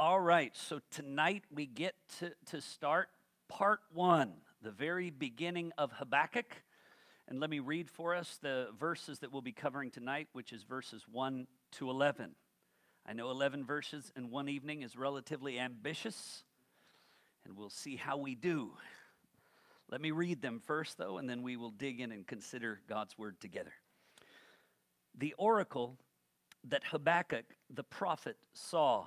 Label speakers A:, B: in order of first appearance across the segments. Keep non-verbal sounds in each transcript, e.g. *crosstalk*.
A: All right, so tonight we get to, to start part one, the very beginning of Habakkuk. And let me read for us the verses that we'll be covering tonight, which is verses 1 to 11. I know 11 verses in one evening is relatively ambitious, and we'll see how we do. Let me read them first, though, and then we will dig in and consider God's word together. The oracle that Habakkuk the prophet saw.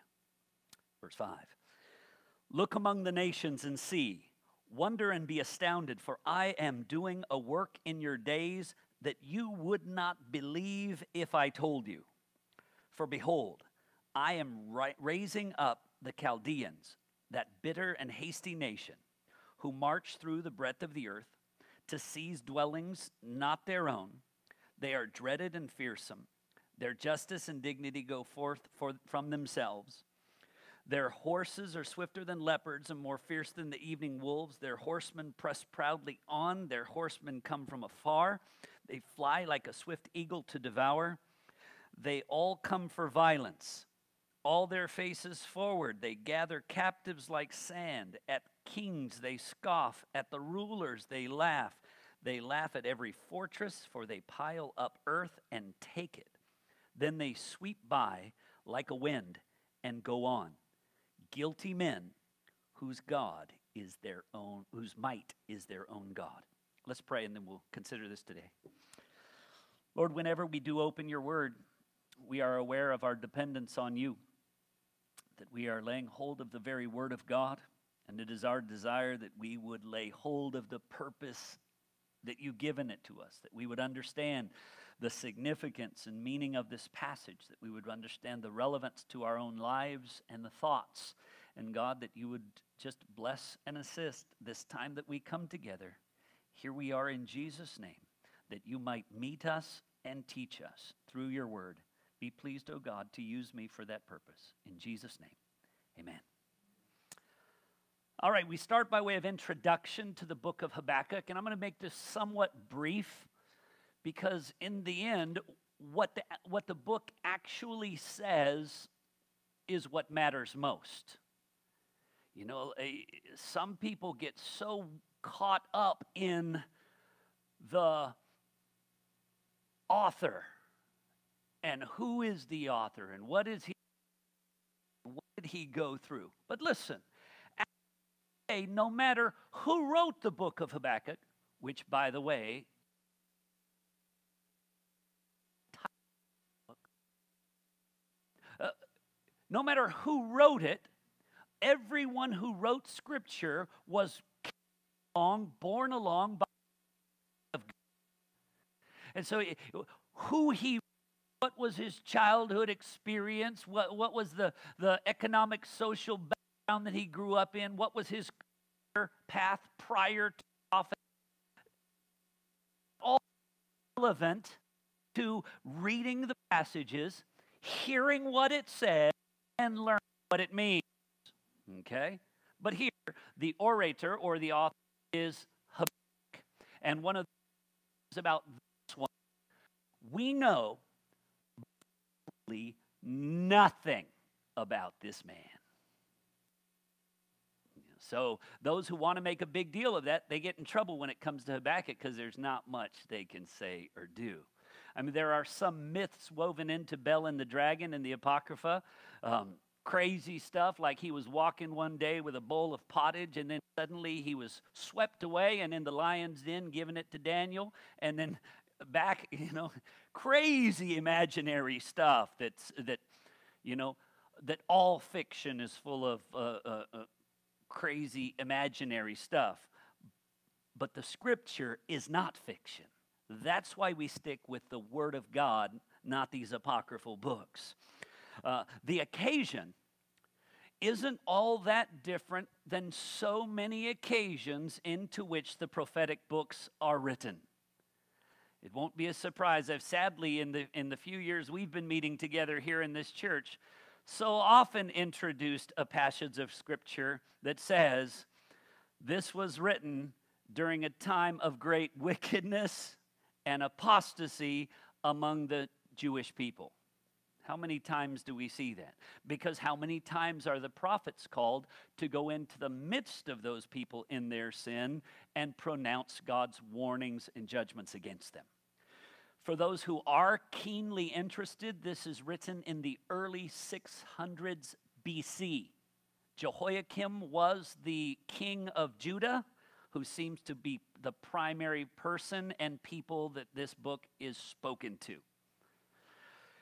A: Verse 5 Look among the nations and see, wonder and be astounded, for I am doing a work in your days that you would not believe if I told you. For behold, I am raising up the Chaldeans, that bitter and hasty nation, who march through the breadth of the earth to seize dwellings not their own they are dreaded and fearsome. Their justice and dignity go forth for, from themselves. Their horses are swifter than leopards and more fierce than the evening wolves. Their horsemen press proudly on. Their horsemen come from afar. They fly like a swift eagle to devour. They all come for violence. All their faces forward. They gather captives like sand. At kings they scoff. At the rulers they laugh. They laugh at every fortress, for they pile up earth and take it. Then they sweep by like a wind and go on. Guilty men whose God is their own, whose might is their own God. Let's pray and then we'll consider this today. Lord, whenever we do open your word, we are aware of our dependence on you, that we are laying hold of the very word of God, and it is our desire that we would lay hold of the purpose that you've given it to us, that we would understand the significance and meaning of this passage, that we would understand the relevance to our own lives and the thoughts. And God, that you would just bless and assist this time that we come together. Here we are in Jesus' name, that you might meet us and teach us through your word. Be pleased, O God, to use me for that purpose. In Jesus' name, amen. All right, we start by way of introduction to the book of Habakkuk, and I'm going to make this somewhat brief because, in the end, what the, what the book actually says is what matters most. You know, some people get so caught up in the author and who is the author and what is he what did he go through but listen no matter who wrote the book of Habakkuk, which, by the way, uh, no matter who wrote it, everyone who wrote scripture was along, born along by of God. And so who he what was his childhood experience? What, what was the, the economic, social background that he grew up in? What was his path prior to prophet? All relevant to reading the passages, hearing what it says, and learning what it means. Okay? But here, the orator or the author is Habakkuk. And one of the things about this one, we know nothing about this man. So those who want to make a big deal of that, they get in trouble when it comes to Habakkuk because there's not much they can say or do. I mean, there are some myths woven into Bel and the Dragon and the Apocrypha. Um, crazy stuff like he was walking one day with a bowl of pottage and then suddenly he was swept away and in the lion's den giving it to Daniel and then back, *laughs* you know, crazy imaginary stuff that's that, you know, that all fiction is full of uh, uh, uh, crazy imaginary stuff. But the scripture is not fiction. That's why we stick with the Word of God, not these apocryphal books. Uh, the occasion isn't all that different than so many occasions into which the prophetic books are written. It won't be a surprise. I've sadly, in the, in the few years we've been meeting together here in this church, so often introduced a passage of scripture that says, This was written during a time of great *laughs* wickedness and apostasy among the Jewish people. How many times do we see that? Because how many times are the prophets called to go into the midst of those people in their sin and pronounce God's warnings and judgments against them? For those who are keenly interested, this is written in the early 600s BC. Jehoiakim was the king of Judah, who seems to be the primary person and people that this book is spoken to.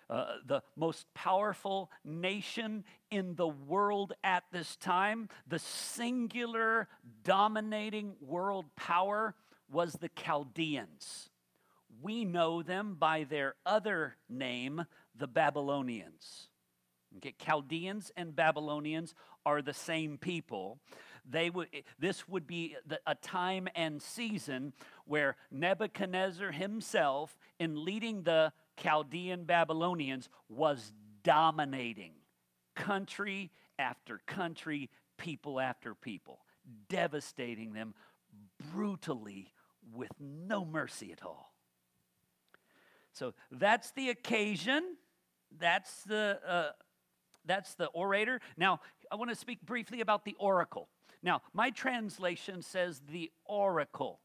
A: Uh, the most powerful nation in the world at this time, the singular dominating world power was the Chaldeans. We know them by their other name, the Babylonians. Okay, Chaldeans and Babylonians are the same people. They would, this would be the, a time and season where Nebuchadnezzar himself, in leading the Chaldean Babylonians, was dominating country after country, people after people, devastating them brutally with no mercy at all. So that's the occasion. That's the uh, that's the orator. Now I want to speak briefly about the oracle. Now my translation says the oracle.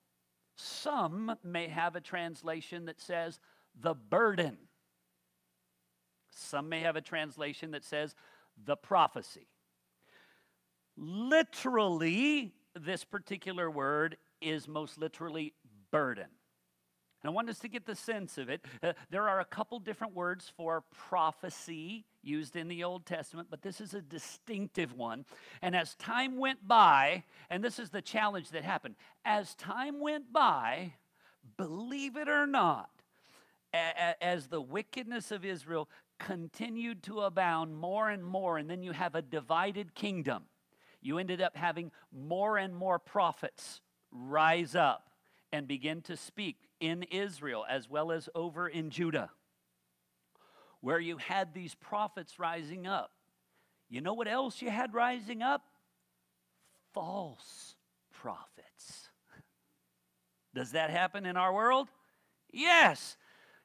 A: Some may have a translation that says the burden. Some may have a translation that says the prophecy. Literally, this particular word is most literally burden. And I want us to get the sense of it. Uh, there are a couple different words for prophecy used in the Old Testament, but this is a distinctive one. And as time went by, and this is the challenge that happened, as time went by, believe it or not, as the wickedness of Israel continued to abound more and more, and then you have a divided kingdom, you ended up having more and more prophets rise up and begin to speak in Israel as well as over in Judah, where you had these prophets rising up. You know what else you had rising up? False prophets. *laughs* Does that happen in our world? Yes.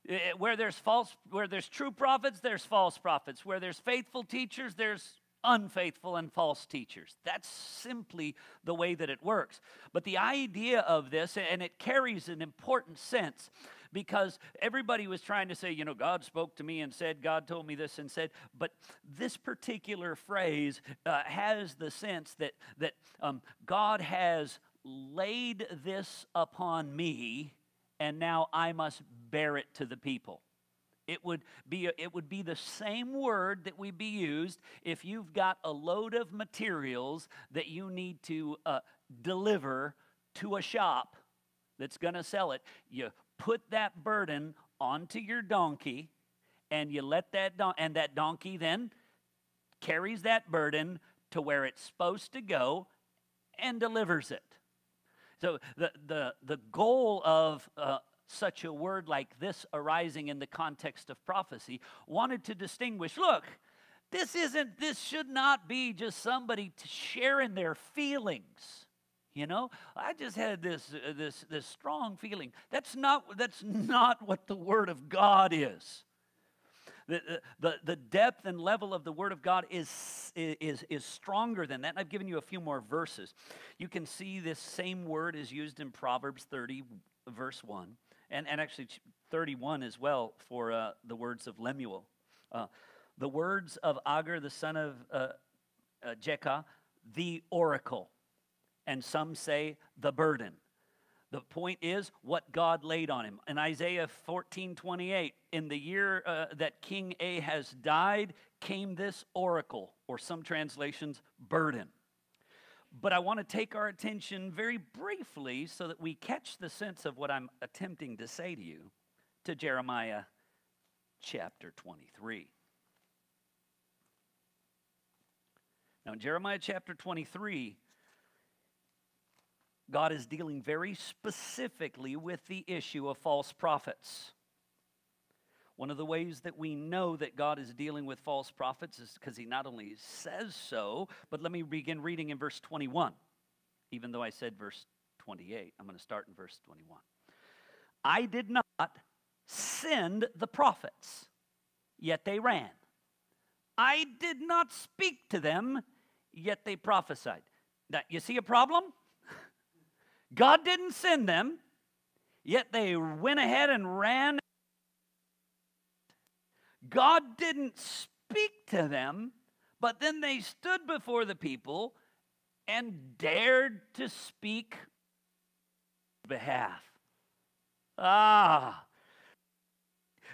A: Eh, eh, where there's false, where there's true prophets, there's false prophets. Where there's faithful teachers, there's unfaithful and false teachers. That's simply the way that it works. But the idea of this, and it carries an important sense because everybody was trying to say, you know, God spoke to me and said, God told me this and said, but this particular phrase uh, has the sense that, that um, God has laid this upon me and now I must bear it to the people. It would, be it would be the same word that would be used if you've got a load of materials that you need to uh, deliver to a shop that's going to sell it. You put that burden onto your donkey and you let that don- and that donkey then carries that burden to where it's supposed to go and delivers it. So the, the, the goal of uh, such a word like this arising in the context of prophecy wanted to distinguish look, this isn't, this should not be just somebody sharing their feelings. You know, I just had this, uh, this, this strong feeling. That's not, that's not what the Word of God is. The, the, the depth and level of the Word of God is, is, is stronger than that. And I've given you a few more verses. You can see this same word is used in Proverbs 30, verse 1, and, and actually 31 as well for uh, the words of Lemuel. Uh, the words of Agur, the son of uh, uh, Jakeh, the oracle. And some say the burden. The point is what God laid on him. In Isaiah 14 28, in the year uh, that King Ahaz died, came this oracle, or some translations, burden. But I want to take our attention very briefly so that we catch the sense of what I'm attempting to say to you to Jeremiah chapter 23. Now, in Jeremiah chapter 23, God is dealing very specifically with the issue of false prophets. One of the ways that we know that God is dealing with false prophets is because he not only says so, but let me begin reading in verse 21. Even though I said verse 28, I'm going to start in verse 21. I did not send the prophets, yet they ran. I did not speak to them, yet they prophesied. Now, you see a problem? God didn't send them, yet they went ahead and ran. God didn't speak to them, but then they stood before the people and dared to speak behalf. Ah.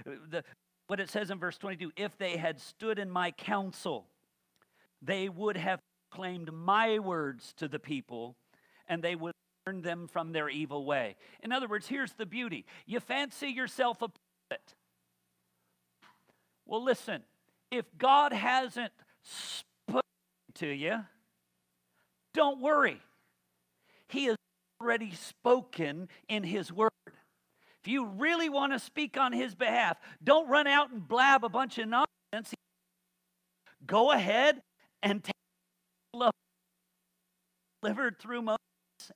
A: The, what it says in verse 22 if they had stood in my counsel, they would have claimed my words to the people, and they would turn them from their evil way. In other words, here's the beauty you fancy yourself a prophet. Well, listen, if God hasn't spoken to you, don't worry. He has already spoken in His Word. If you really want to speak on His behalf, don't run out and blab a bunch of nonsense. Go ahead and take love delivered through Moses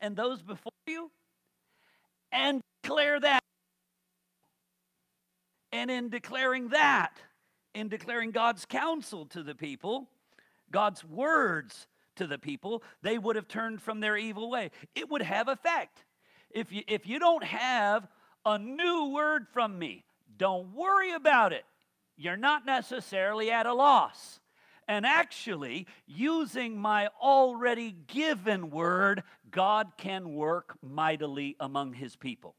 A: and those before you and declare that. And in declaring that, in declaring God's counsel to the people, God's words to the people, they would have turned from their evil way. It would have effect. If you, if you don't have a new word from me, don't worry about it. You're not necessarily at a loss. And actually, using my already given word, God can work mightily among his people.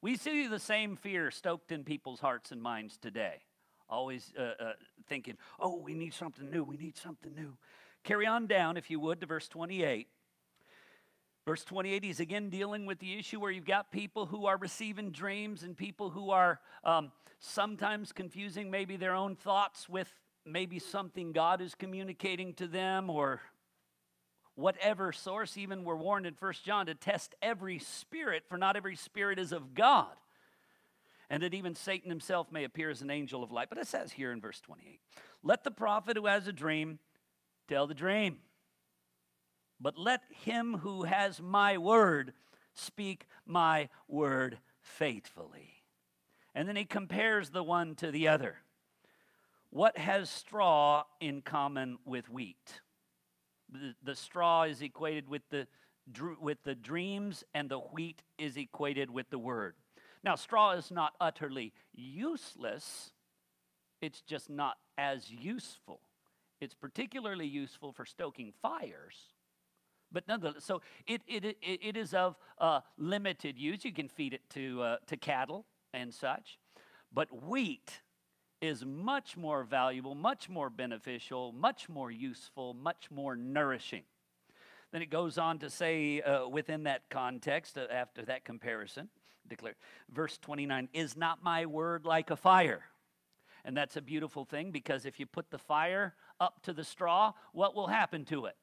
A: We see the same fear stoked in people's hearts and minds today. Always uh, uh, thinking, oh, we need something new, we need something new. Carry on down, if you would, to verse 28. Verse 28, he's again dealing with the issue where you've got people who are receiving dreams and people who are um, sometimes confusing maybe their own thoughts with maybe something God is communicating to them or whatever source. Even we're warned in First John to test every spirit, for not every spirit is of God. And that even Satan himself may appear as an angel of light. But it says here in verse 28 Let the prophet who has a dream tell the dream. But let him who has my word speak my word faithfully. And then he compares the one to the other. What has straw in common with wheat? The, the straw is equated with the, with the dreams, and the wheat is equated with the word. Now, straw is not utterly useless, it's just not as useful. It's particularly useful for stoking fires. But nonetheless, so it, it, it, it is of uh, limited use. You can feed it to, uh, to cattle and such. But wheat is much more valuable, much more beneficial, much more useful, much more nourishing. Then it goes on to say uh, within that context, uh, after that comparison, declare, verse 29 Is not my word like a fire? And that's a beautiful thing because if you put the fire up to the straw, what will happen to it?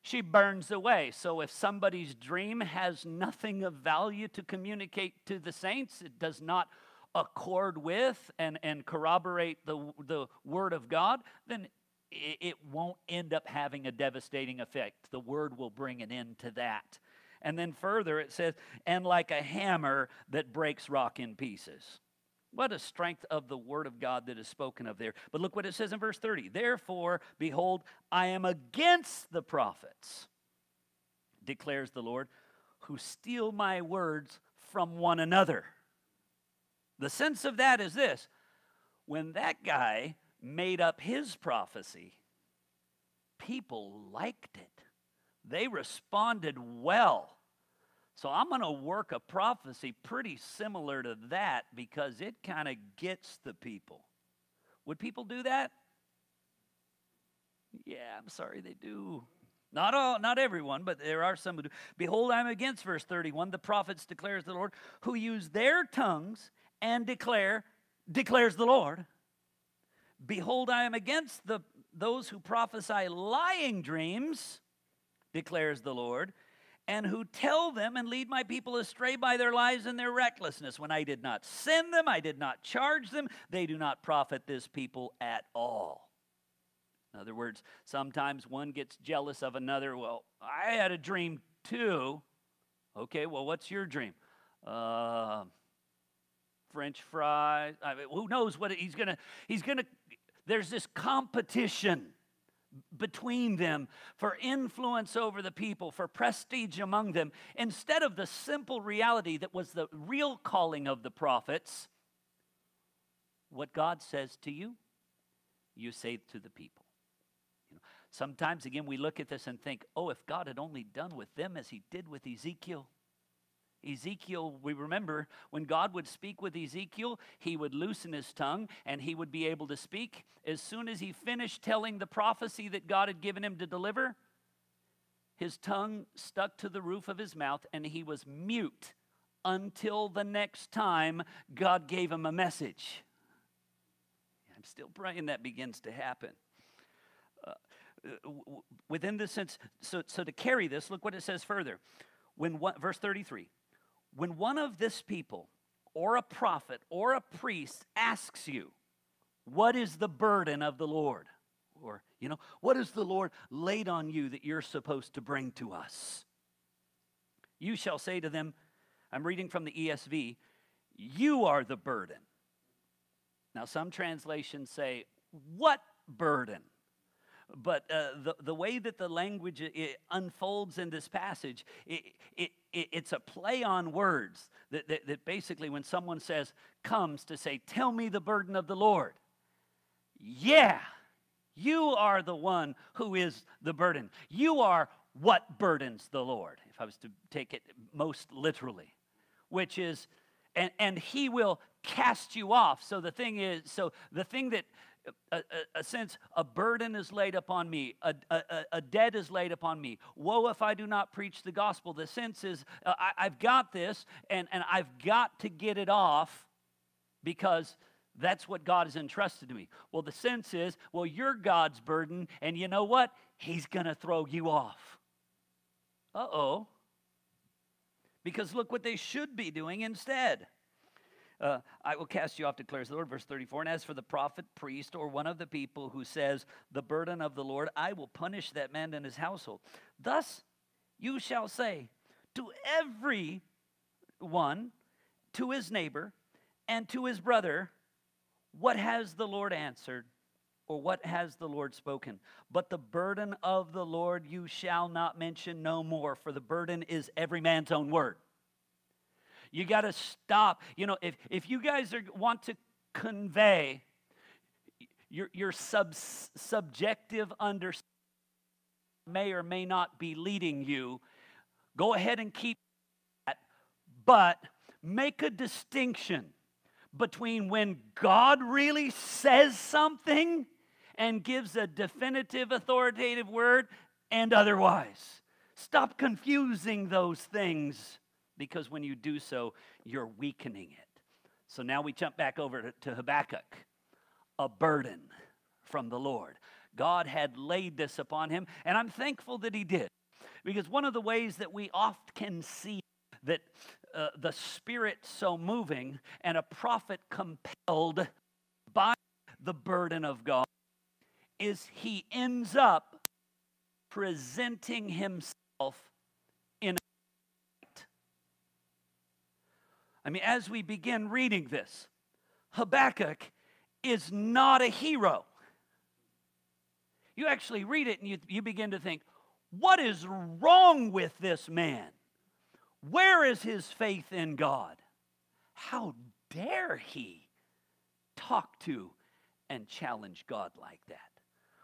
A: She burns away. So if somebody's dream has nothing of value to communicate to the saints, it does not accord with and, and corroborate the, the Word of God, then it, it won't end up having a devastating effect. The Word will bring an end to that. And then further, it says, and like a hammer that breaks rock in pieces. What a strength of the word of God that is spoken of there. But look what it says in verse 30. Therefore, behold, I am against the prophets, declares the Lord, who steal my words from one another. The sense of that is this when that guy made up his prophecy, people liked it, they responded well. So I'm going to work a prophecy pretty similar to that because it kind of gets the people. Would people do that? Yeah, I'm sorry they do. Not all, not everyone, but there are some who do. Behold, I'm against verse 31. The prophets declares the Lord, who use their tongues and declare, declares the Lord, Behold, I am against the those who prophesy lying dreams, declares the Lord, and who tell them and lead my people astray by their lies and their recklessness. When I did not send them, I did not charge them, they do not profit this people at all. In other words, sometimes one gets jealous of another. Well, I had a dream too. Okay, well, what's your dream? Uh, French fries. I mean, who knows what he's gonna? He's gonna. There's this competition between them for influence over the people, for prestige among them, instead of the simple reality that was the real calling of the prophets. What God says to you, you say to the people. Sometimes, again, we look at this and think, oh, if God had only done with them as he did with Ezekiel. Ezekiel, we remember when God would speak with Ezekiel, he would loosen his tongue and he would be able to speak. As soon as he finished telling the prophecy that God had given him to deliver, his tongue stuck to the roof of his mouth and he was mute until the next time God gave him a message. I'm still praying that begins to happen. Uh, within this sense, so, so to carry this, look what it says further. When what, verse 33 when one of this people, or a prophet, or a priest asks you, What is the burden of the Lord? Or, you know, what is the Lord laid on you that you're supposed to bring to us? You shall say to them, I'm reading from the ESV, You are the burden. Now, some translations say, What burden? But uh, the, the way that the language unfolds in this passage, it, it, it, it's a play on words that, that, that basically, when someone says, comes to say, Tell me the burden of the Lord. Yeah, you are the one who is the burden. You are what burdens the Lord, if I was to take it most literally, which is, and, and he will cast you off. So the thing is, so the thing that a, a, a, sense a burden is laid upon me a, a, debt is laid upon me. Woe if i do not preach the gospel. The sense is uh, I, have got this and, and i've got to get it off because that's what god has entrusted to me. Well the sense is well you're god's burden and you know what? He's going to throw you off. Uh-oh. Because look what they should be doing instead uh, I will cast you off, declares the Lord. Verse 34. And as for the prophet, priest, or one of the people who says, The burden of the Lord, I will punish that man and his household. Thus you shall say to every one, to his neighbor, and to his brother, What has the Lord answered? Or what has the Lord spoken? But the burden of the Lord you shall not mention no more, for the burden is every man's own word. You got to stop. You know, if, if you guys are, want to convey your, your sub, subjective understanding, may or may not be leading you, go ahead and keep that. But make a distinction between when God really says something and gives a definitive authoritative word and otherwise. Stop confusing those things because when you do so, you're weakening it. So now we jump back over to, Habakkuk a burden from the Lord. God had laid this upon him, and I'm thankful that he did. Because one of the ways that we oft can see that uh, the Spirit so moving and a prophet compelled by the burden of God is he ends up presenting himself I mean, as we begin reading this, Habakkuk is not a hero. You actually read it and you, you begin to think, what is wrong with this man? Where is his faith in God? How dare he talk to and challenge God like that?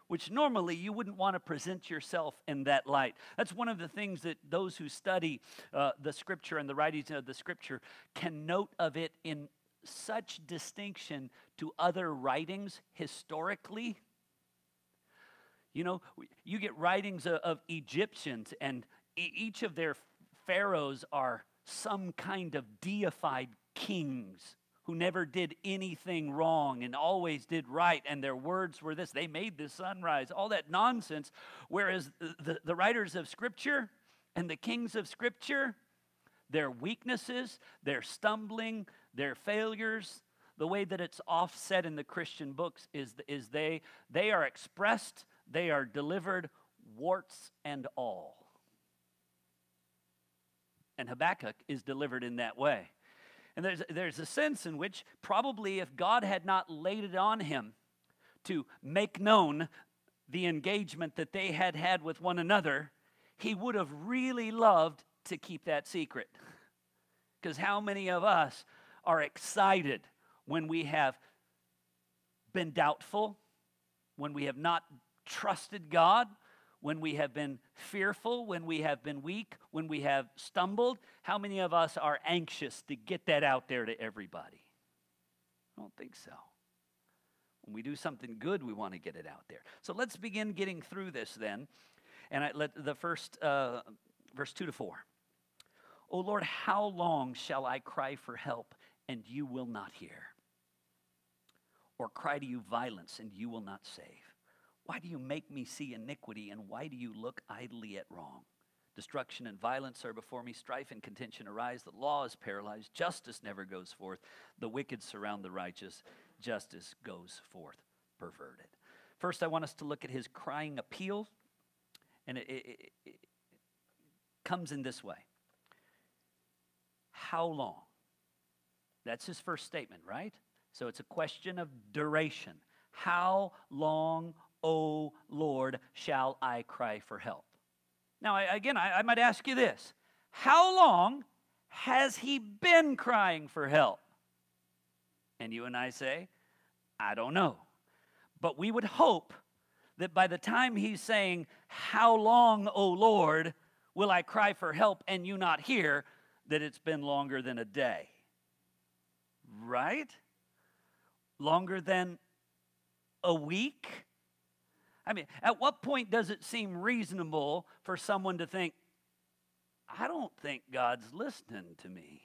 A: Which normally you wouldn't want to present yourself in that light. That's one of the things that those who study uh, the scripture and the writings of the scripture can note of it in such distinction to other writings historically. You know, you get writings of, of Egyptians, and e- each of their pharaohs are some kind of deified kings who never did anything wrong and always did right, and their words were this they made the sunrise, all that nonsense. Whereas the, the writers of Scripture and the kings of Scripture, their weaknesses, their stumbling, their failures, the way that it's offset in the Christian books is, is they, they are expressed, they are delivered, warts and all. And Habakkuk is delivered in that way. And there's, there's a sense in which probably if God had not laid it on him to make known the engagement that they had had with one another, he would have really loved to keep that secret. *laughs* Because how many of us are excited when we have been doubtful, when we have not trusted God, when we have been fearful, when we have been weak, when we have stumbled? How many of us are anxious to get that out there to everybody? I don't think so. When we do something good, we want to get it out there. So let's begin getting through this then. And I let the first uh, verse 2 to 4. O Lord, how long shall I cry for help and you will not hear? Or cry to you violence and you will not save? Why do you make me see iniquity and why do you look idly at wrong? Destruction and violence are before me, strife and contention arise. The law is paralyzed, justice never goes forth. The wicked surround the righteous, justice goes forth perverted. First, I want us to look at his crying appeal, and it, it, it comes in this way How long? That's his first statement, right? So it's a question of duration. How long, O Lord, shall I cry for help? Now, I, again, I, I might ask you this How long has he been crying for help? And you and I say, I don't know. But we would hope that by the time he's saying, How long, O Lord, will I cry for help and you not hear, that it's been longer than a day. Right? Longer than a week? I mean, at what point does it seem reasonable for someone to think, I don't think God's listening to me?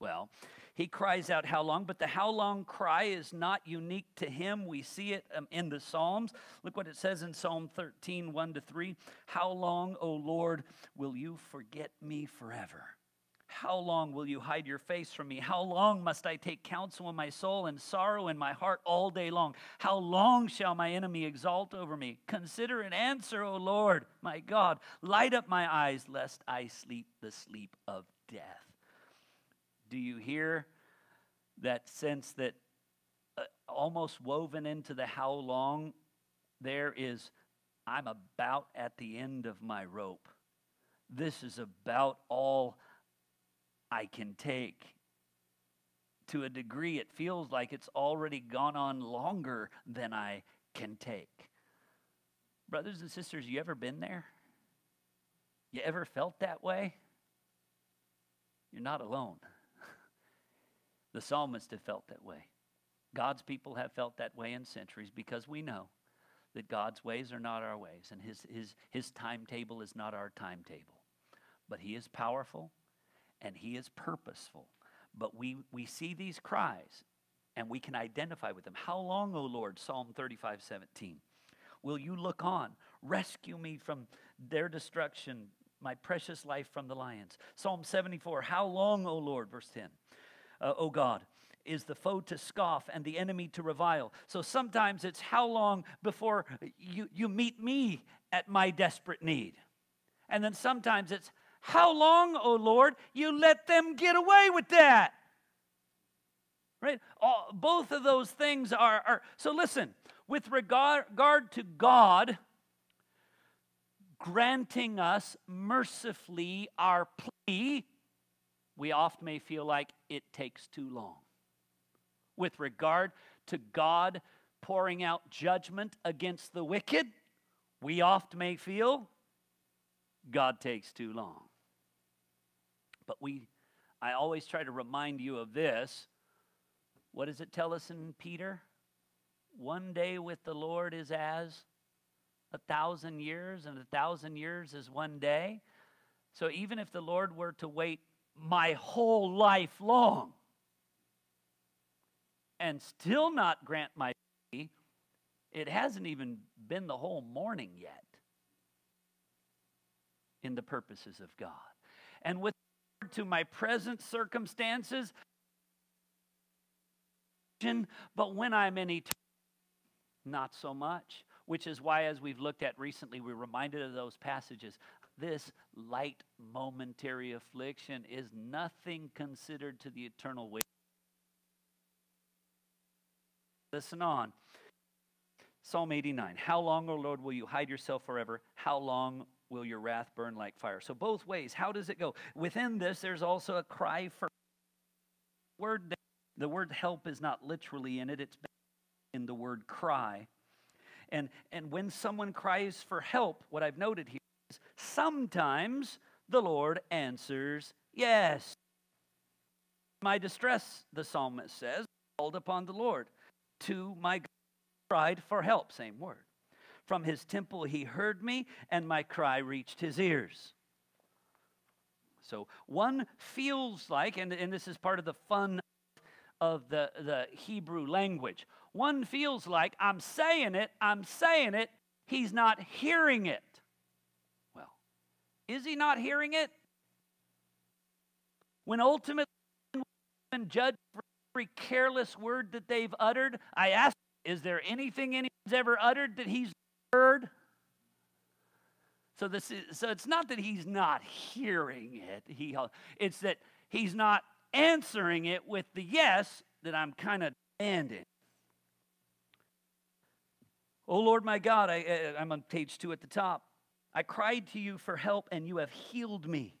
A: Well, he cries out, How long? But the how long cry is not unique to him. We see it um, in the Psalms. Look what it says in Psalm 13, 1 to 3. How long, O Lord, will you forget me forever? How long will you hide your face from me? How long must I take counsel in my soul and sorrow in my heart all day long? How long shall my enemy exalt over me? Consider and answer, O Lord, my God. Light up my eyes, lest I sleep the sleep of death. Do you hear that sense that uh, almost woven into the how long there is, I'm about at the end of my rope. This is about all I can take. To a degree, it feels like it's already gone on longer than I can take. Brothers and sisters, you ever been there? You ever felt that way? You're not alone. *laughs* The psalmist have felt that way. God's people have felt that way in centuries because we know that God's ways are not our ways and his, his, his timetable is not our timetable. But He is powerful and He is purposeful. But we, we see these cries and we can identify with them. How long, O Lord? Psalm 35 17. Will you look on? Rescue me from their destruction, my precious life from the lions. Psalm 74. How long, O Lord? Verse 10 uh, O God, is the foe to scoff and the enemy to revile. So sometimes it's how long before you, you meet me at my desperate need. And then sometimes it's how long, O Lord, you let them get away with that. Right? All, both of those things are, are so listen, with regard to God granting us mercifully our plea we oft may feel like it takes too long. With regard to God pouring out judgment against the wicked, we oft may feel God takes too long. But we, I always try to remind you of this. What does it tell us in Peter? One day with the Lord is as a thousand years, and a thousand years is one day. So even if the Lord were to wait my whole life long and still not grant my plea, it hasn't even been the whole morning yet in the purposes of God. And with to my present circumstances, but when I'm in eternity, not so much. Which is why, as we've looked at recently, we're reminded of those passages. This light momentary affliction is nothing considered to the eternal weight. Listen on. Psalm 89 How long, O Lord, will you hide yourself forever? How long will your wrath burn like fire? So, both ways. How does it go? Within this, there's also a cry for word. The word help is not literally in it, it's in the word cry. And, and when someone cries for help, what I've noted here is sometimes the Lord answers yes. My distress, the psalmist says, called upon the Lord. To my God, cried for help, same word. From his temple he heard me, and my cry reached his ears. So one feels like, and, and this is part of the fun of the, the Hebrew language. One feels like I'm saying it, I'm saying it, he's not hearing it. Well, is he not hearing it? When ultimately when judged for every careless word that they've uttered, I ask, is there anything anyone's ever uttered that he's heard? So this is, so it's not that he's not hearing it. He it's that he's not answering it with the yes that I'm kind of demanding. Oh Lord my God, I, I'm on page two at the top. I cried to you for help, and you have healed me.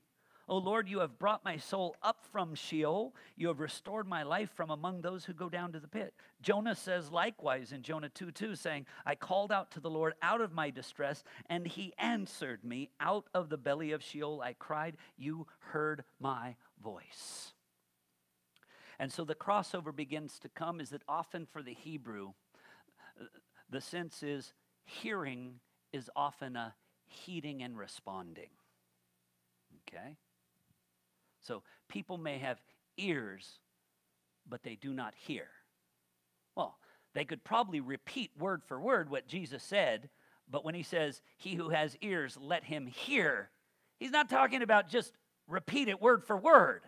A: O Lord, you have brought my soul up from Sheol. You have restored my life from among those who go down to the pit. Jonah says likewise in Jonah 2 2, saying, I called out to the Lord out of my distress, and he answered me. Out of the belly of Sheol I cried, You heard my voice. And so the crossover begins to come is that often for the Hebrew, the sense is hearing is often a heeding and responding. Okay? So people may have ears, but they do not hear. Well, they could probably repeat word for word what Jesus said, but when he says, He who has ears, let him hear, he's not talking about just repeat it word for word.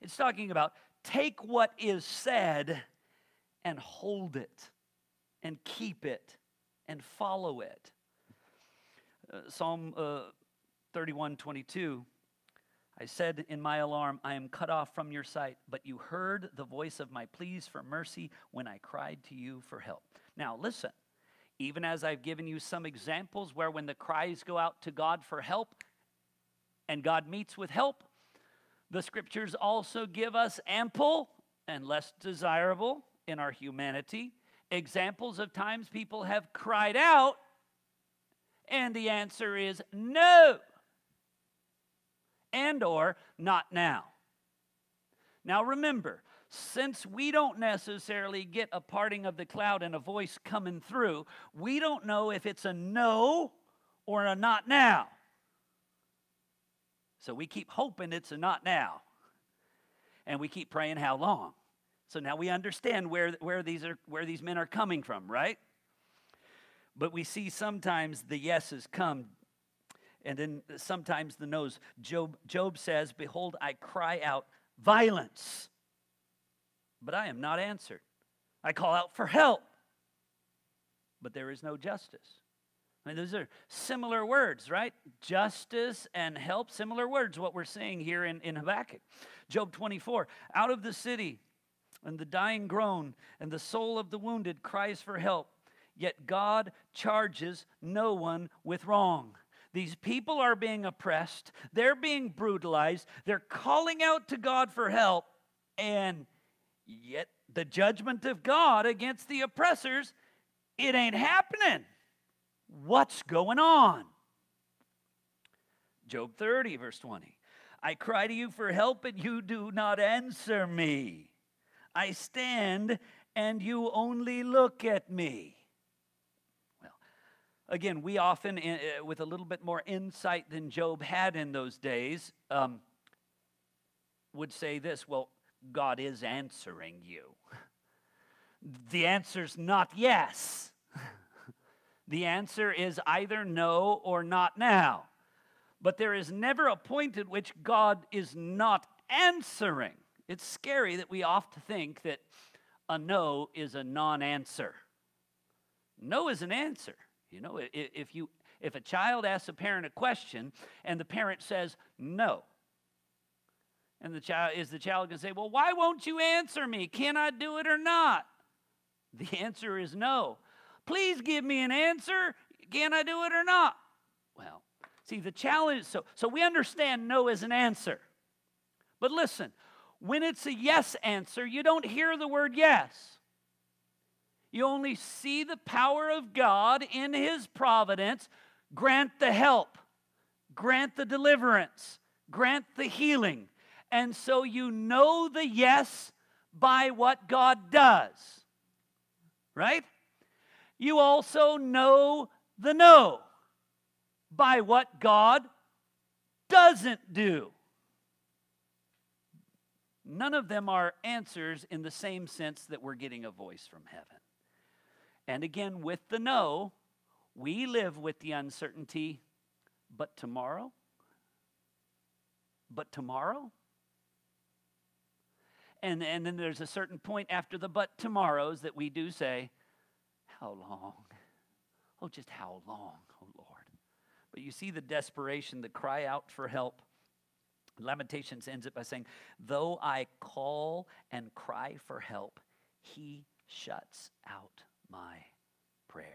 A: It's talking about take what is said and hold it and keep it and follow it. Uh, Psalm uh, 31 22. I said in my alarm, I am cut off from your sight, but you heard the voice of my pleas for mercy when I cried to you for help. Now, listen, even as I've given you some examples where when the cries go out to God for help and God meets with help, the scriptures also give us ample and less desirable in our humanity examples of times people have cried out and the answer is no and or not now. Now remember, since we don't necessarily get a parting of the cloud and a voice coming through, we don't know if it's a no or a not now. So we keep hoping it's a not now. And we keep praying how long. So now we understand where, where, these are, where these men are coming from, right? But we see sometimes the yeses come and then sometimes the noes. Job, Job says, Behold, I cry out violence, but I am not answered. I call out for help, but there is no justice. I mean, those are similar words, right? Justice and help, similar words, what we're seeing here in, in Habakkuk. Job 24, out of the city, and the dying groan, and the soul of the wounded cries for help. Yet God charges no one with wrong. These people are being oppressed, they're being brutalized, they're calling out to God for help, and yet the judgment of God against the oppressors, it ain't happening. What's going on? Job 30, verse 20. I cry to you for help, and you do not answer me. I stand, and you only look at me. Again, we often, eh, eh, with a little bit more insight than Job had in those days, um, would say this well, God is answering you. *laughs* The answer's not yes. *laughs* The answer is either no or not now. But there is never a point at which God is not answering. It's scary that we often think that a no is a non answer. No is an answer. You know, if, you, if a child asks a parent a question and the parent says no, and the child is the child going to say, Well, why won't you answer me? Can I do it or not? *laughs* The answer is no. Please give me an answer. Can I do it or not? Well, see, the challenge, so, so we understand no as an answer. But listen, when it's a yes answer, you don't hear the word yes. You only see the power of God in His providence grant the help, grant the deliverance, grant the healing. And so you know the yes by what God does. Right? You also know the no by what God doesn't do. None of them are answers in the same sense that we're getting a voice from heaven. And again, with the no, we live with the uncertainty, but tomorrow? But tomorrow? And, and then there's a certain point after the but tomorrows that we do say, How long? Oh, just how long, oh Lord. But you see the desperation, the cry out for help. Lamentations ends it by saying, Though I call and cry for help, he shuts out my prayer.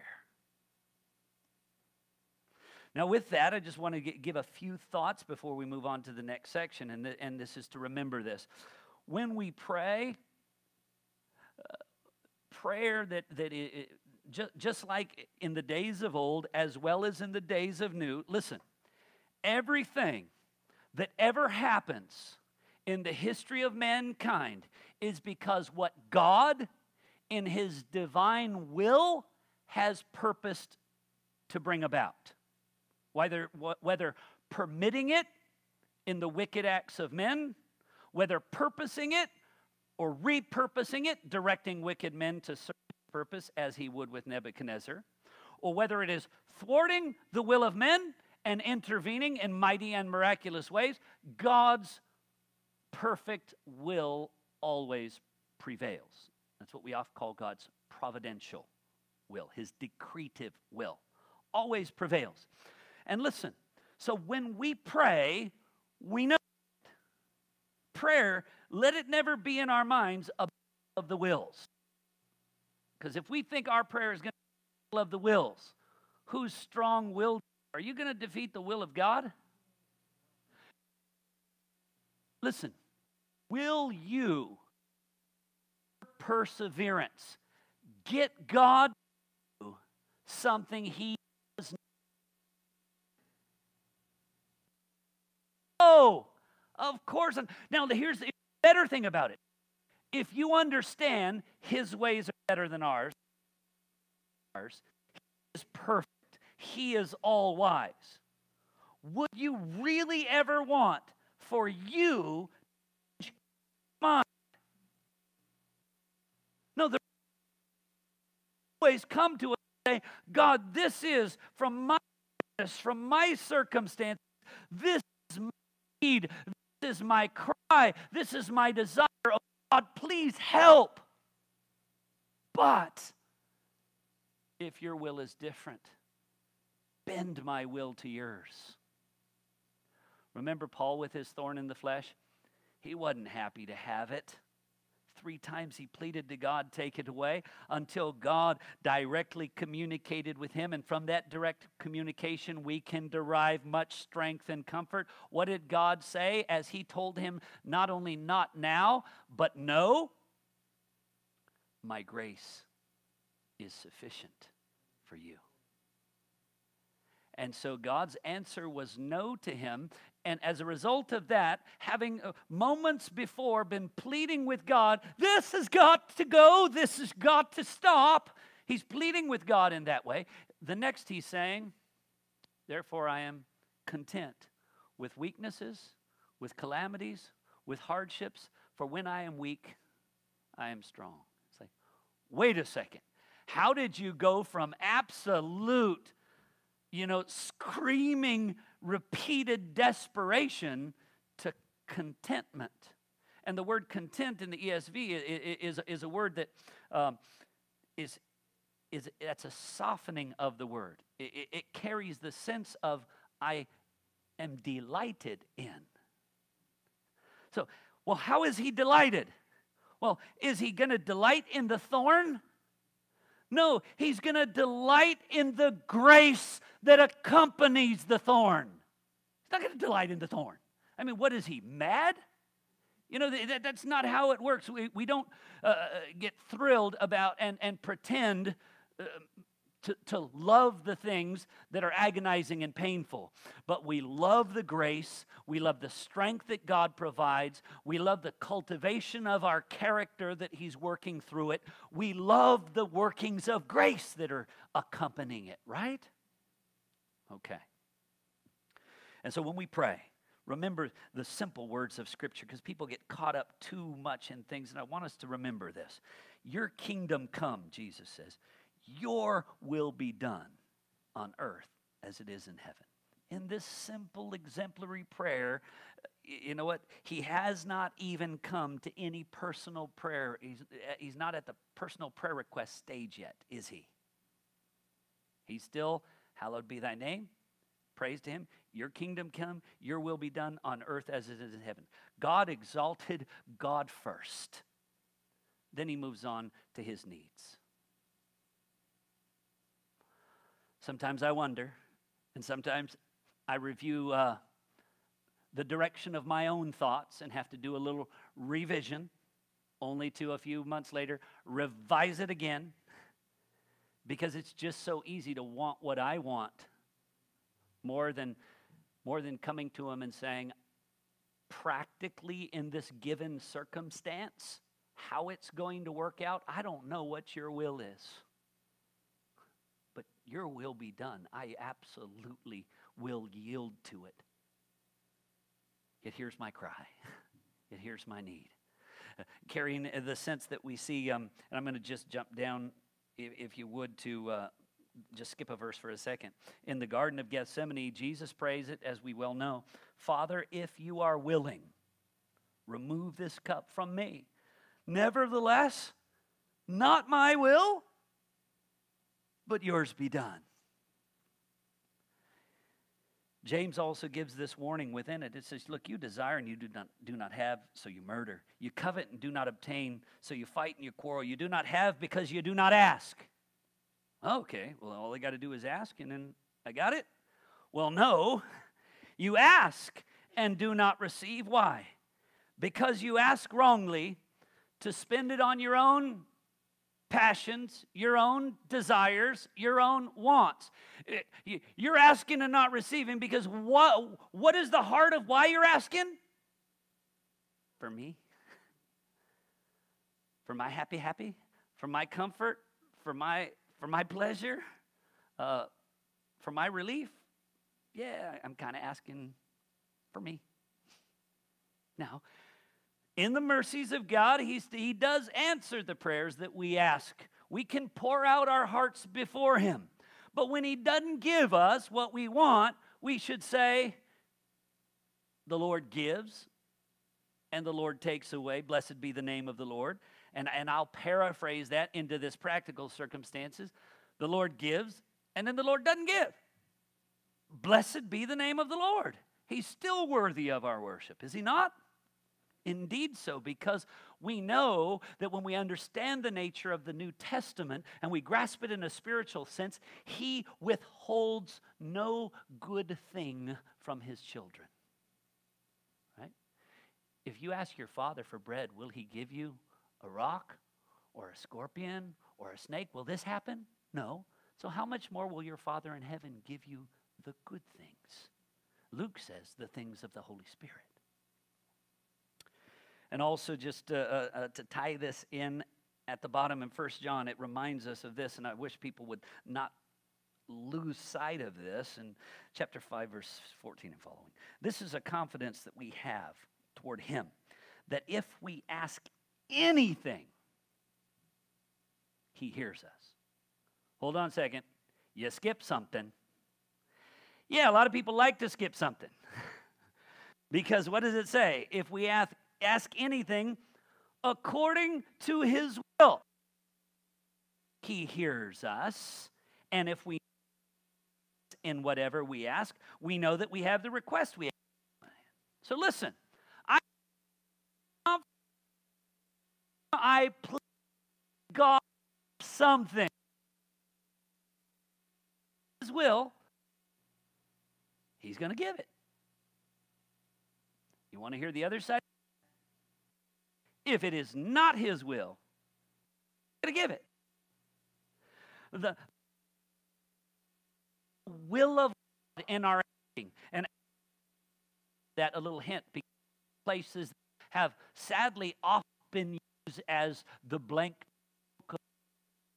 A: Now, with that, I just want to give a few thoughts before we move on to the next section, and, and this is to remember this. When we pray, uh, prayer that, that it, it, just, just like in the days of old, as well as in the days of new, listen, everything that ever happens in the history of mankind is because what God, in His divine will, has purposed to bring about. Whether, whether permitting it in the wicked acts of men, whether purposing it or repurposing it, directing wicked men to serve purpose as he would with Nebuchadnezzar, or whether it is thwarting the will of men and intervening in mighty and miraculous ways, God's perfect will always prevails. That's what we often call God's providential will, his decretive will. Always prevails. And listen, so when we pray, we know prayer, let it never be in our minds of the wills. Because if we think our prayer is going to be of the wills, whose strong will are you going to defeat the will of God? Listen, will you perseverance get God something he does Oh, of course. Now, here's the better thing about it. If you understand his ways are better than ours, ours, is perfect. He is all wise. Would you really ever want for you to mind? No, there always come to us and say, God, this is from my from my circumstance. This is my need. This is my cry. This is my desire. Oh God, please help. But if your will is different, bend my will to yours. Remember Paul with his thorn in the flesh? He wasn't happy to have it. Three times he pleaded to God, take it away, until God directly communicated with him. And from that direct communication, we can derive much strength and comfort. What did God say as he told him, not only not now, but no? My grace is sufficient for you. And so God's answer was no to him. And as a result of that, having uh, moments before been pleading with God, this has got to go, this has got to stop. He's pleading with God in that way. The next he's saying, Therefore I am content with weaknesses, with calamities, with hardships, for when I am weak, I am strong. It's like, wait a second. How did you go from absolute, you know, screaming, repeated desperation to contentment? And the word content in the ESV is, is a word that um, is is that's a softening of the word. It, it, it carries the sense of I am delighted in. So, well, how is he delighted? Well, is he going to delight in the thorn? No, he's going to delight in the grace that accompanies the thorn. He's not going to delight in the thorn. I mean, what is he, mad? You know, that, that's not how it works. We, we don't uh, uh, get thrilled about and, and pretend uh, to, to love the things that are agonizing and painful. But we love the grace. We love the strength that God provides. We love the cultivation of our character that He's working through it. We love the workings of grace that are accompanying it, right? Okay. And so when we pray, remember the simple words of Scripture because people get caught up too much in things, and I want us to remember this. Your kingdom come, Jesus says. Your will be done on earth as it is in heaven. In this simple, exemplary prayer, you know what? He has not even come to any personal prayer. He's, eh, he's not at the personal prayer request stage yet, is he? He's still, hallowed be thy name. Praise to him. Your kingdom come, your will be done on earth as it is in heaven. God exalted God first. Then he moves on to his needs. Sometimes I wonder, and sometimes I review uh, the direction of my own thoughts and have to do a little revision, only to a few months later revise it again because it's just so easy to want what I want more than more than coming to him and saying practically in this given circumstance how it's going to work out I don't know what your will is your will be done. I absolutely will yield to it. Yet here's my cry. *laughs* Yet here's my need. *laughs* Uh, carrying the sense that we see, um, and I'm going to just jump down, if, if you would, to uh, just skip a verse for a second. In the Garden of Gethsemane, Jesus prays it, as we well know Father, if you are willing, remove this cup from me. Nevertheless, not my will, but yours be done. James also gives this warning within it. It says, Look, you desire and you do not, do not have, so you murder. You covet and do not obtain, so you fight and you quarrel. You do not have because you do not ask. Okay, well, all I got to do is ask, and then I got it? Well, no. *laughs* You ask and do not receive. Why? Because you ask wrongly to spend it on your own passions, your own desires, your own wants. Eh, you're asking and not receiving because what, what is the heart of why you're asking? For me? For my happy, happy? For my comfort? For my, for my pleasure? Uh, for my relief? Yeah, I'm kind of asking for me. Now, in the mercies of God, he's, he does answer the prayers that we ask. We can pour out our hearts before Him. But when He doesn't give us what we want, we should say, The Lord gives and the Lord takes away. Blessed be the name of the Lord. And, and I'll paraphrase that into this practical circumstances. The Lord gives, and then the Lord doesn't give. Blessed be the name of the Lord. He's still worthy of our worship, is he not? Indeed, so, because we know that when we understand the nature of the New Testament and we grasp it in a spiritual sense, He withholds no good thing from His children. Right? If you ask your father for bread, will He give you a rock or a scorpion or a snake? Will this happen? No. So, how much more will your Father in heaven give you the good things? Luke says, the things of the Holy Spirit. And also, just uh, uh, uh, to tie this in at the bottom in First John, it reminds us of this, and I wish people would not lose sight of this in chapter 5, verse 14 and following. This is a confidence that we have toward Him that if we ask anything, he hears us. Hold on a second. You skip something. Yeah, a lot of people like to skip something. *laughs* because what does it say? If we ask, ask anything according to his will, he hears us. And if we in whatever we ask, we know that we have the request we have. So listen, I I plead God something. His will, He's going to give it. You want to hear the other side? If it is not His will, to give it. The will of God in our acting. And that a little hint because places have sadly often been used as the blank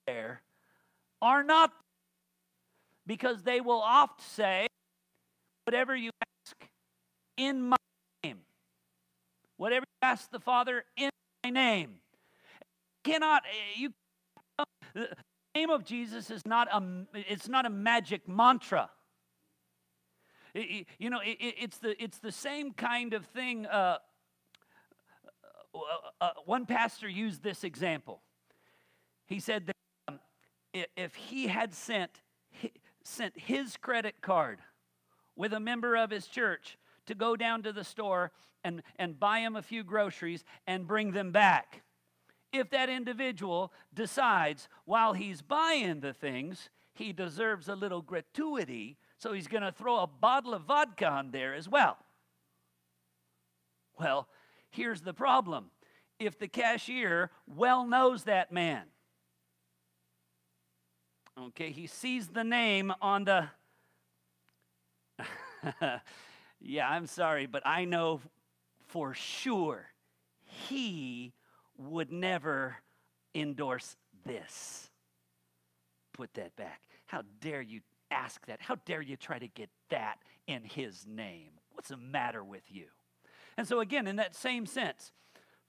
A: there are not because they will oft say whatever you ask in my name whatever you ask the father in my name. Cannot eh, you the name of jesus is not a it's not a magic mantra. You know it's the it's the same kind of thing uh, uh, uh, one pastor used this example. He said that um, if he had sent sent his credit card with a member of his church to go down to the store and, and buy him a few groceries and bring them back. If that individual decides while he's buying the things, he deserves a little gratuity, so he's going to throw a bottle of vodka on there as well. Well, here's the problem. If the cashier well knows that man, Okay, he sees the name on the. *laughs* *laughs* yeah, I'm sorry, but I know for sure he would never endorse this. Put that back. How dare you ask that? How dare you try to get that in his name? What's the matter with you? And so, again, in that same sense,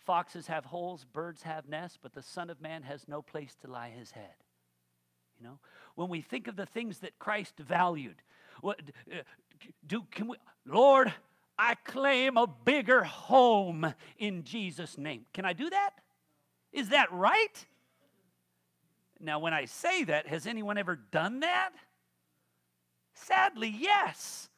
A: foxes have holes, birds have nests, but the Son of Man has no place to lie his head. You know, when we think of the things that Christ valued, what uh, do can we Lord, I claim a bigger home in Jesus name. Can I do that? Is that right? Now when I say that, has anyone ever done that? Sadly, yes.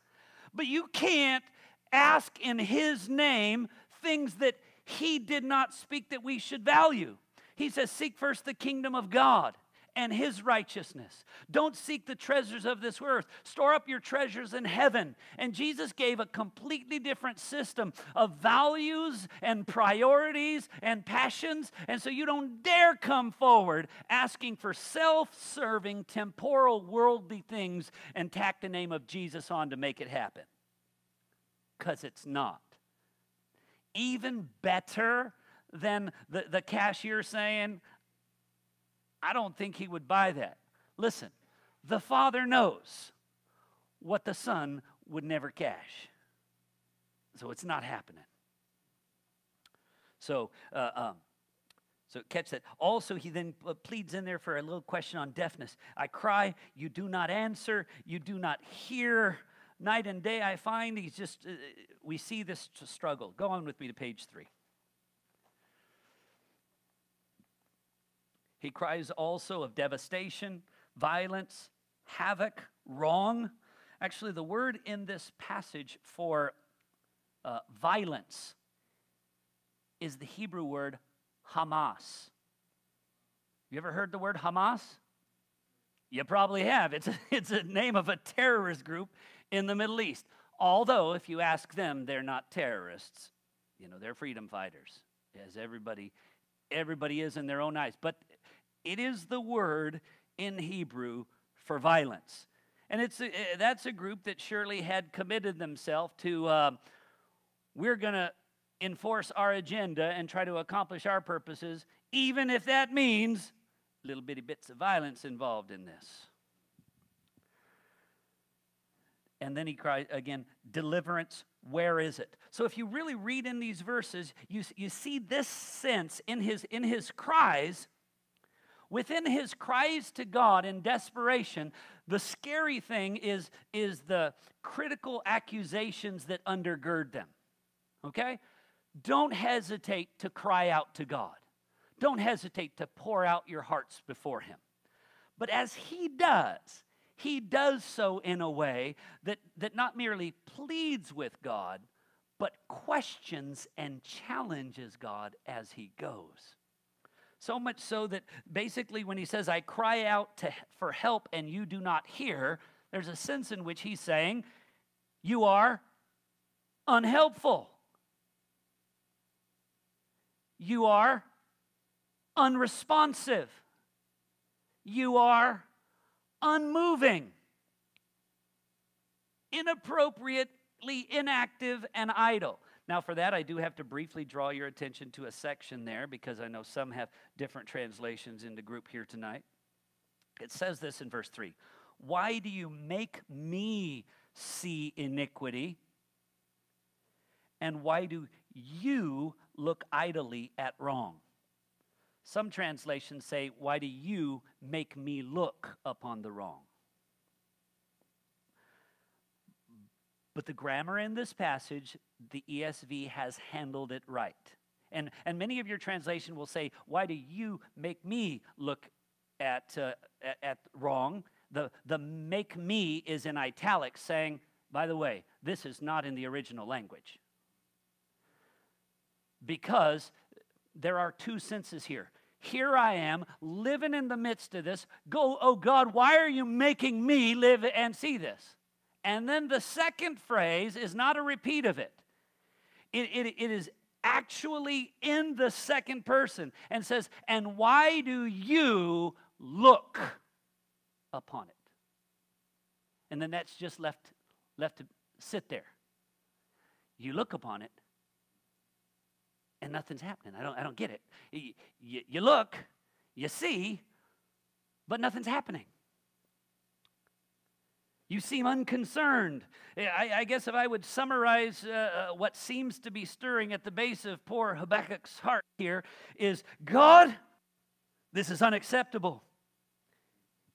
A: But you can't ask in his name things that he did not speak that we should value. He says, Seek first the kingdom of God and his righteousness. Don't seek the treasures of this earth. Store up your treasures in heaven. And Jesus gave a completely different system of values and priorities and passions. And so you don't dare come forward asking for self serving, temporal, worldly things and tack the name of Jesus on to make it happen. Because it's not. Even better than the, the cashier saying, I don't think he would buy that. Listen, the Father knows what the Son would never cash. So it's not happening. So, uh, um, so catch that. Also, he then pleads in there for a little question on deafness. I cry, you do not answer, you do not hear. Night and day, I find he's just, uh, we see this struggle. Go on with me to page three. He cries also of devastation, violence, havoc, wrong. Actually, the word in this passage for uh, violence is the Hebrew word Hamas. You ever heard the word Hamas? You probably have. It's a, *laughs* it's a name of a terrorist group in the Middle East. Although, if you ask them, they're not terrorists. You know, they're freedom fighters, as everybody everybody is in their own eyes. But it is the word in Hebrew for violence. And it's a, eh, that's a group that surely had committed themselves to uh, we're going to enforce our agenda and try to accomplish our purposes, even if that means little bitty bits of violence involved in this. And then he cried again, Deliverance, where is it? So if you really read in these verses, you, you see this sense in his, in his cries. Within his cries to God in desperation, the scary thing is, is the critical accusations that undergird them. Okay? Don't hesitate to cry out to God. Don't hesitate to pour out your hearts before Him. But as He does, He does so in a way that, that not merely pleads with God, but questions and challenges God as He goes. So much so that basically, when He says, I cry out to, for help and you do not hear, there's a sense in which He's saying, You are unhelpful. You are unresponsive. You are unmoving, inappropriately inactive, and idle. Now, for that, I do have to briefly draw your attention to a section there because I know some have different translations in the group here tonight. It says this in verse 3 Why do you make me see iniquity? And why do you look idly at wrong? Some translations say, Why do you make me look upon the wrong? But the grammar in this passage, the ESV has handled it right. And, and many of your translation will say, Why do you make me look at, uh, at, at wrong? The, the make me is in italics, saying, By the way, this is not in the original language. Because there are two senses here. Here I am living in the midst of this. Go, oh God, why are you making me live and see this? And then the second phrase is not a repeat of it, it, it, it is actually in the second person and says, And why do you look upon it? And then that's just left, left to sit there. You look upon it, and nothing's happening. I don't, I don't get it. You, you, you look, you see, but nothing's happening. You seem unconcerned. I, I, guess if I would summarize uh, uh, what seems to be stirring at the base of poor Habakkuk's heart here is God, this is unacceptable.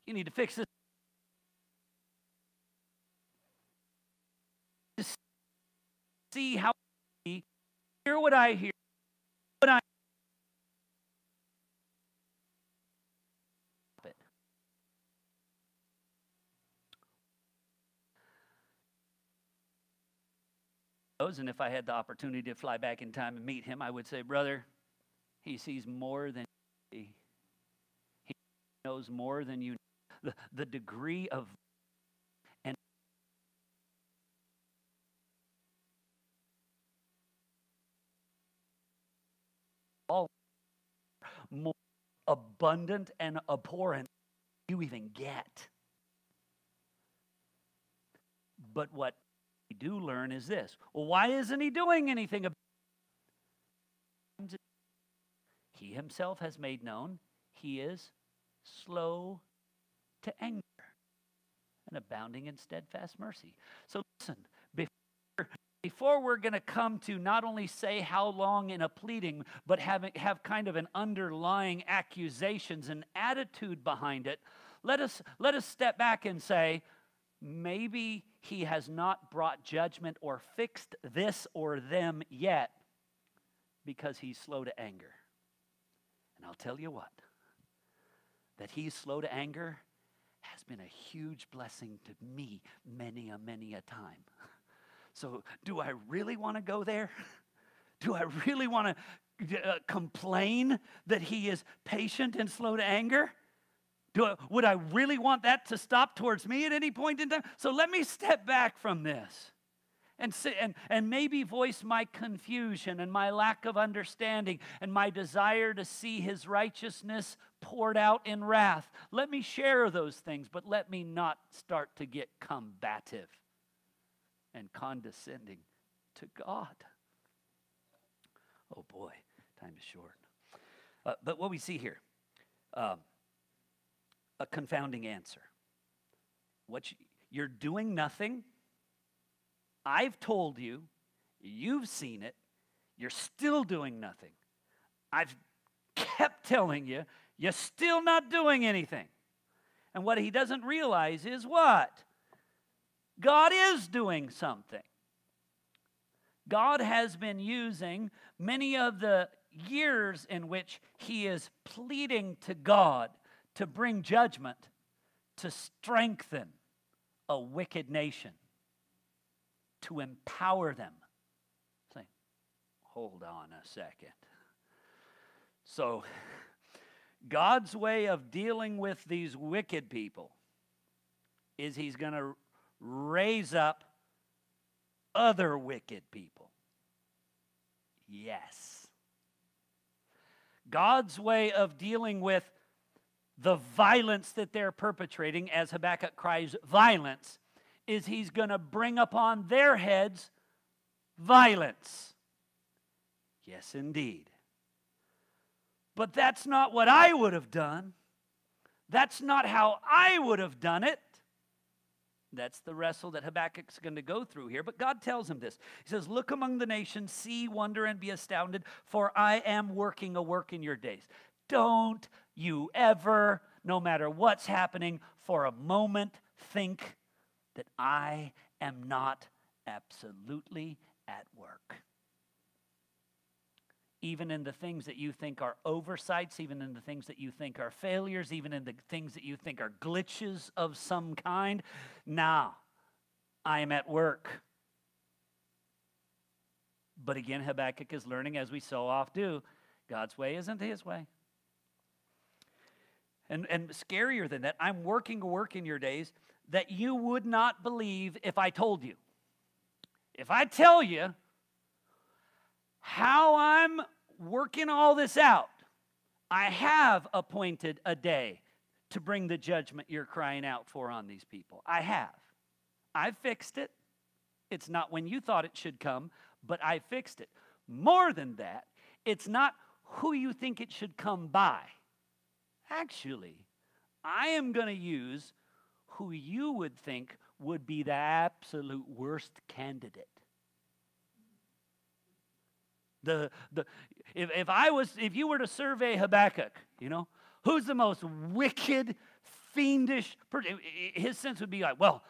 A: You need to fix this. See how hear what I hear And if I had the opportunity to fly back in time and meet him, I would say, Brother, he sees more than you see. He knows more than you know. The, the degree of and all more abundant and abhorrent you even get. But what we do learn is this well, why isn't he doing anything about it? He himself has made known he is slow to anger and abounding in steadfast mercy. So listen, before, before we're going to come to not only say how long in a pleading, but have, have kind of an underlying accusations and attitude behind it, let us, let us step back and say, maybe he has not brought judgment or fixed this or them yet because he's slow to anger. And I'll tell you what, that he's slow to anger has been a huge blessing to me many a many a time. *laughs* So, do I really want to go there? *laughs* Do I really want to uh, complain that he is patient and slow to anger? Do I, would I really want that to stop towards me at any point in time? So let me step back from this and, sit, and, and maybe voice my confusion and my lack of understanding and my desire to see his righteousness poured out in wrath. Let me share those things, but let me not start to get combative and condescending to God. Oh boy, time is short. Uh, but what we see here. Um, a confounding answer. What you, you're doing nothing, I've told you, you've seen it, you're still doing nothing. I've kept telling you, you're still not doing anything. And what he doesn't realize is what? God is doing something. God has been using many of the years in which he is pleading to God to bring judgment to strengthen a wicked nation, to empower them. Say, hold on a second. So, God's way of dealing with these wicked people is He's going to raise up other wicked people. Yes. God's way of dealing with the violence that they're perpetrating, as Habakkuk cries, violence, is he's going to bring upon their heads violence. Yes, indeed. But that's not what I would have done. That's not how I would have done it. That's the wrestle that Habakkuk's going to go through here. But God tells him this. He says, Look among the nations, see, wonder, and be astounded, for I am working a work in your days. Don't you ever, no matter what's happening, for a moment think that I am not absolutely at work even in the things that you think are oversights, even in the things that you think are failures, even in the things that you think are glitches of some kind. Now, I am at work. But again, Habakkuk is learning, as we so often do, God's way isn't his way. And, and scarier than that, I'm working a work in your days that you would not believe if I told you. If I tell you how I'm working all this out, I have appointed a day to bring the judgment you're crying out for on these people. I have. I've fixed it. It's not when you thought it should come, but I fixed it. More than that, it's not who you think it should come by. Actually, I am going to use who you would think would be the absolute worst candidate. The, the, if, if I was, if you were to survey Habakkuk, you know, who's the most wicked, fiendish person? His sense would be like, well,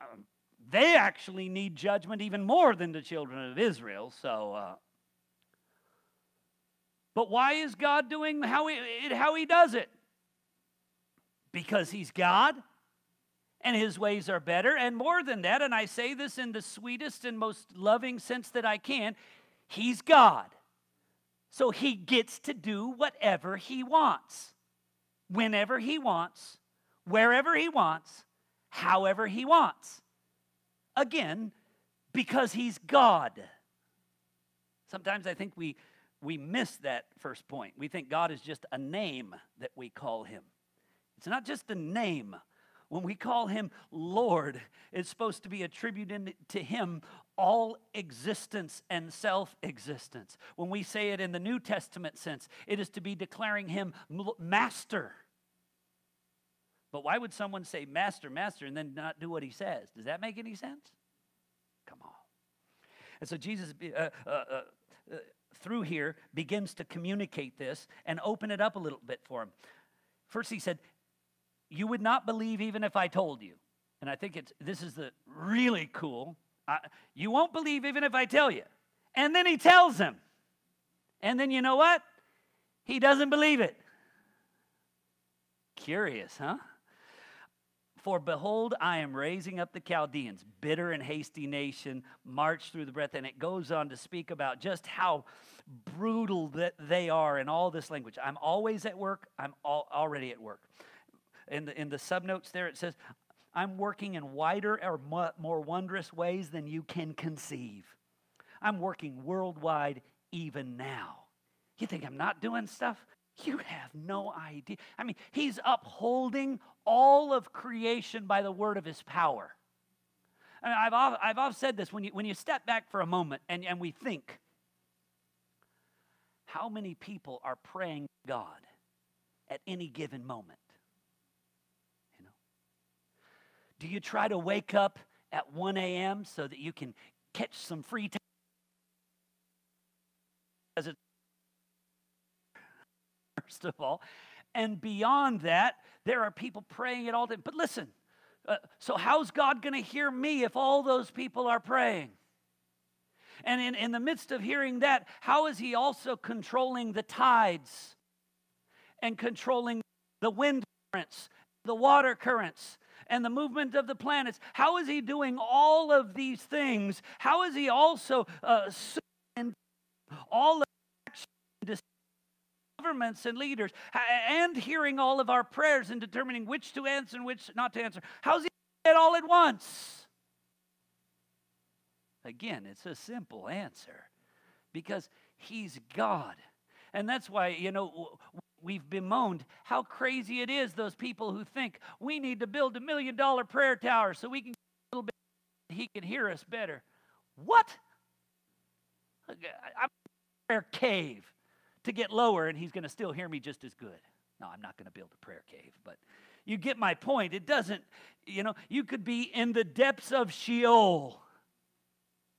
A: um, they actually need judgment even more than the children of Israel. So, uh, but why is God doing how he, how he does it? Because he's God and his ways are better. And more than that, and I say this in the sweetest and most loving sense that I can, He's God. So he gets to do whatever he wants, whenever he wants, wherever he wants, however he wants. Again, because he's God. Sometimes I think we, we miss that first point. We think God is just a name that we call him. It's not just a name. When we call him Lord, it's supposed to be attributed to him all existence and self existence. When we say it in the New Testament sense, it is to be declaring him master. But why would someone say master, master, and then not do what he says? Does that make any sense? Come on. And so Jesus, uh, uh, uh, uh, through here, begins to communicate this and open it up a little bit for him. First, he said, You would not believe even if I told you. And I think it's, this is the really cool I, you won't believe even if I tell you. And then he tells him. And then you know what? He doesn't believe it. Curious, huh? For behold, I am raising up the Chaldeans, bitter and hasty nation, march through the breath. And it goes on to speak about just how brutal that they are in all this language. I'm always at work, I'm already at work. In the, in the subnotes there, it says, I'm working in wider or more wondrous ways than you can conceive. I'm working worldwide even now. You think I'm not doing stuff? You have no idea. I mean, he's upholding all of creation by the word of his power. I've, I've often said this when you, when you step back for a moment and, and we think, how many people are praying God at any given moment? Do you try to wake up at 1 a.m. so that you can catch some free time. First of all. And beyond that, there are people praying at all day. But listen, uh, so how's God going to hear me if all those people are praying? And in, in the midst of hearing that, how is He also controlling the tides and controlling the wind currents, the water currents, and the movement of the planets? How is He doing all of these things? How is He also uh, all of governments and leaders and hearing all of our prayers and determining which to answer and which not to answer? How's He it all at once? Again, it's a simple answer because He's God. And that's why, you know, we've bemoaned how crazy it is, those people who think we need to build a million dollar prayer tower so we can a little bit, He can hear us better. What? I'm a prayer cave to get lower and He's going to still hear me just as good. No, I'm not going to build a prayer cave, but you get my point. It doesn't, you know, you could be in the depths of Sheol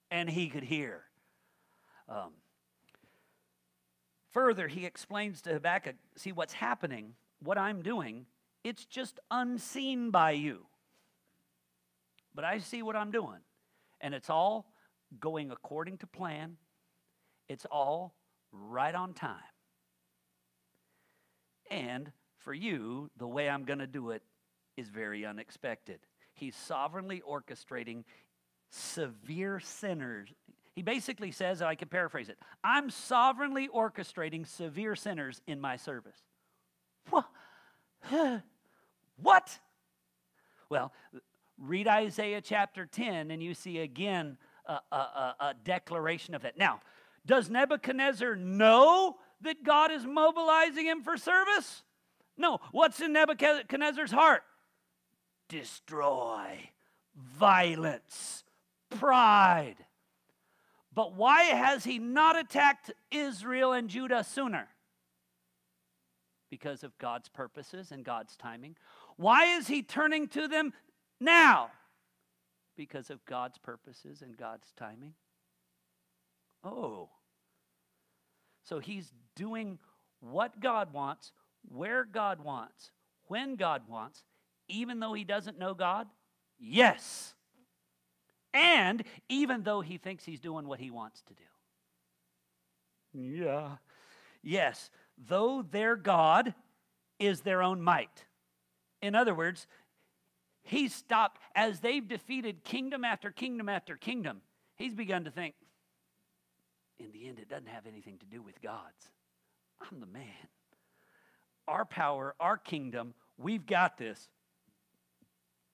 A: and he could hear. Um, further, he explains to Habakkuk see what's happening, what I'm doing, it's just unseen by you. But I see what I'm doing. And it's all going according to plan, it's all right on time. And for you, the way I'm going to do it is very unexpected. He's sovereignly orchestrating severe sinners. He basically says, and I can paraphrase it I'm sovereignly orchestrating severe sinners in my service. What? *laughs* what? Well, read Isaiah chapter 10 and you see again a, a, a, declaration of that. Now, does Nebuchadnezzar know that God is mobilizing him for service? No. What's in Nebuchadnezzar's heart? Destroy, violence, pride. But why has he not attacked Israel and Judah sooner? Because of God's purposes and God's timing. Why is he turning to them now? Because of God's purposes and God's timing. Oh. So he's doing what God wants, where God wants, when God wants, even though he doesn't know God? Yes. And even though he thinks he's doing what he wants to do. Yeah. Yes, though their God is their own might. In other words, he's stopped as they've defeated kingdom after kingdom after kingdom. He's begun to think, in the end, it doesn't have anything to do with God's. I'm the man. Our power, our kingdom, we've got this.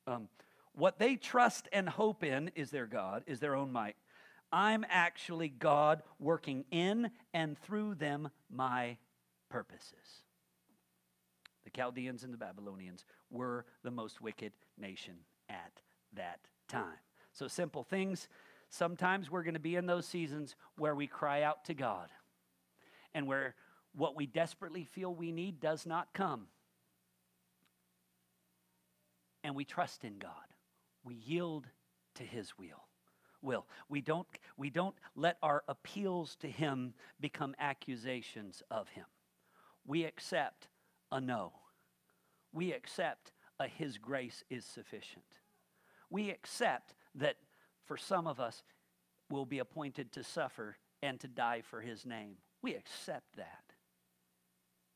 A: Um, what they trust and hope in is their God, is their own might. I'm actually God working in and through them my purposes. The Chaldeans and the Babylonians were the most wicked nation at that time. So, simple things. Sometimes we're going to be in those seasons where we cry out to God and where what we desperately feel we need does not come. And we trust in God we yield to his will will. We don't we don't let our appeals to him become accusations of him. We accept a no. We accept a his grace is sufficient. We accept that for some of us will be appointed to suffer and to die for his name. We accept that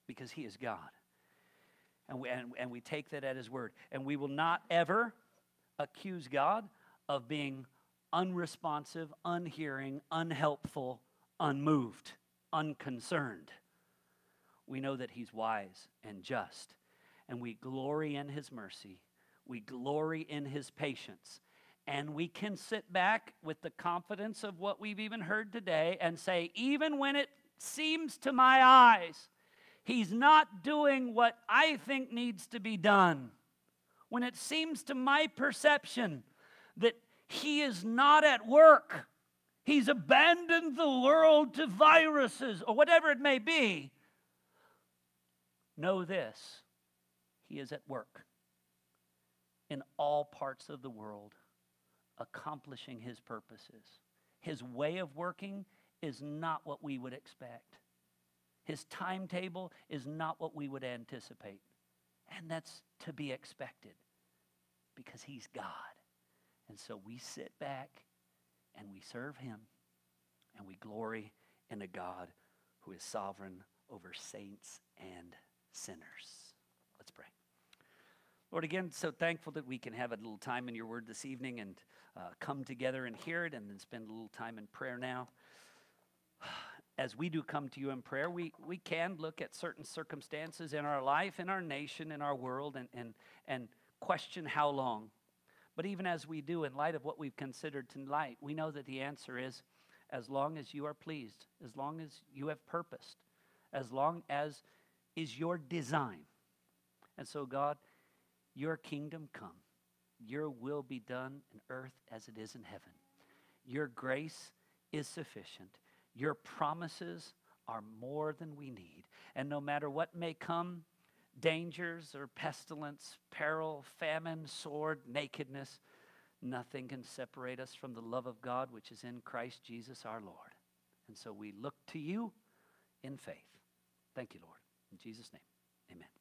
A: because he is god. And we, and, and we take that at his word. And we will not ever accuse God of being unresponsive, unhearing, unhelpful, unmoved, unconcerned. We know that He's wise and just, and we glory in His mercy. We glory in His patience. And we can sit back with the confidence of what we've even heard today and say, even when it seems to my eyes, He's not doing what I think needs to be done when it seems to my perception that he is not at work, he's abandoned the world to viruses or whatever it may be, know this he is at work in all parts of the world, accomplishing his purposes. His way of working is not what we would expect. His timetable is not what we would anticipate. And that's to be expected because He's God. And so we sit back and we serve Him and we glory in a God who is sovereign over saints and sinners. Let's pray. Lord, again, so thankful that we can have a little time in your word this evening and uh, come together and hear it and then spend a little time in prayer now. As we do come to you in prayer, we, we can look at certain circumstances in our life, in our nation, in our world, and, and, and question how long. But even as we do, in light of what we've considered tonight, we know that the answer is as long as you are pleased, as long as you have purposed, as long as is your design. And so, God, your kingdom come, your will be done in earth as it is in heaven. Your grace is sufficient. Your promises are more than we need. And no matter what may come, dangers or pestilence, peril, famine, sword, nakedness, nothing can separate us from the love of God which is in Christ Jesus our Lord. And so we look to you in faith. Thank you, Lord. In Jesus' name, amen.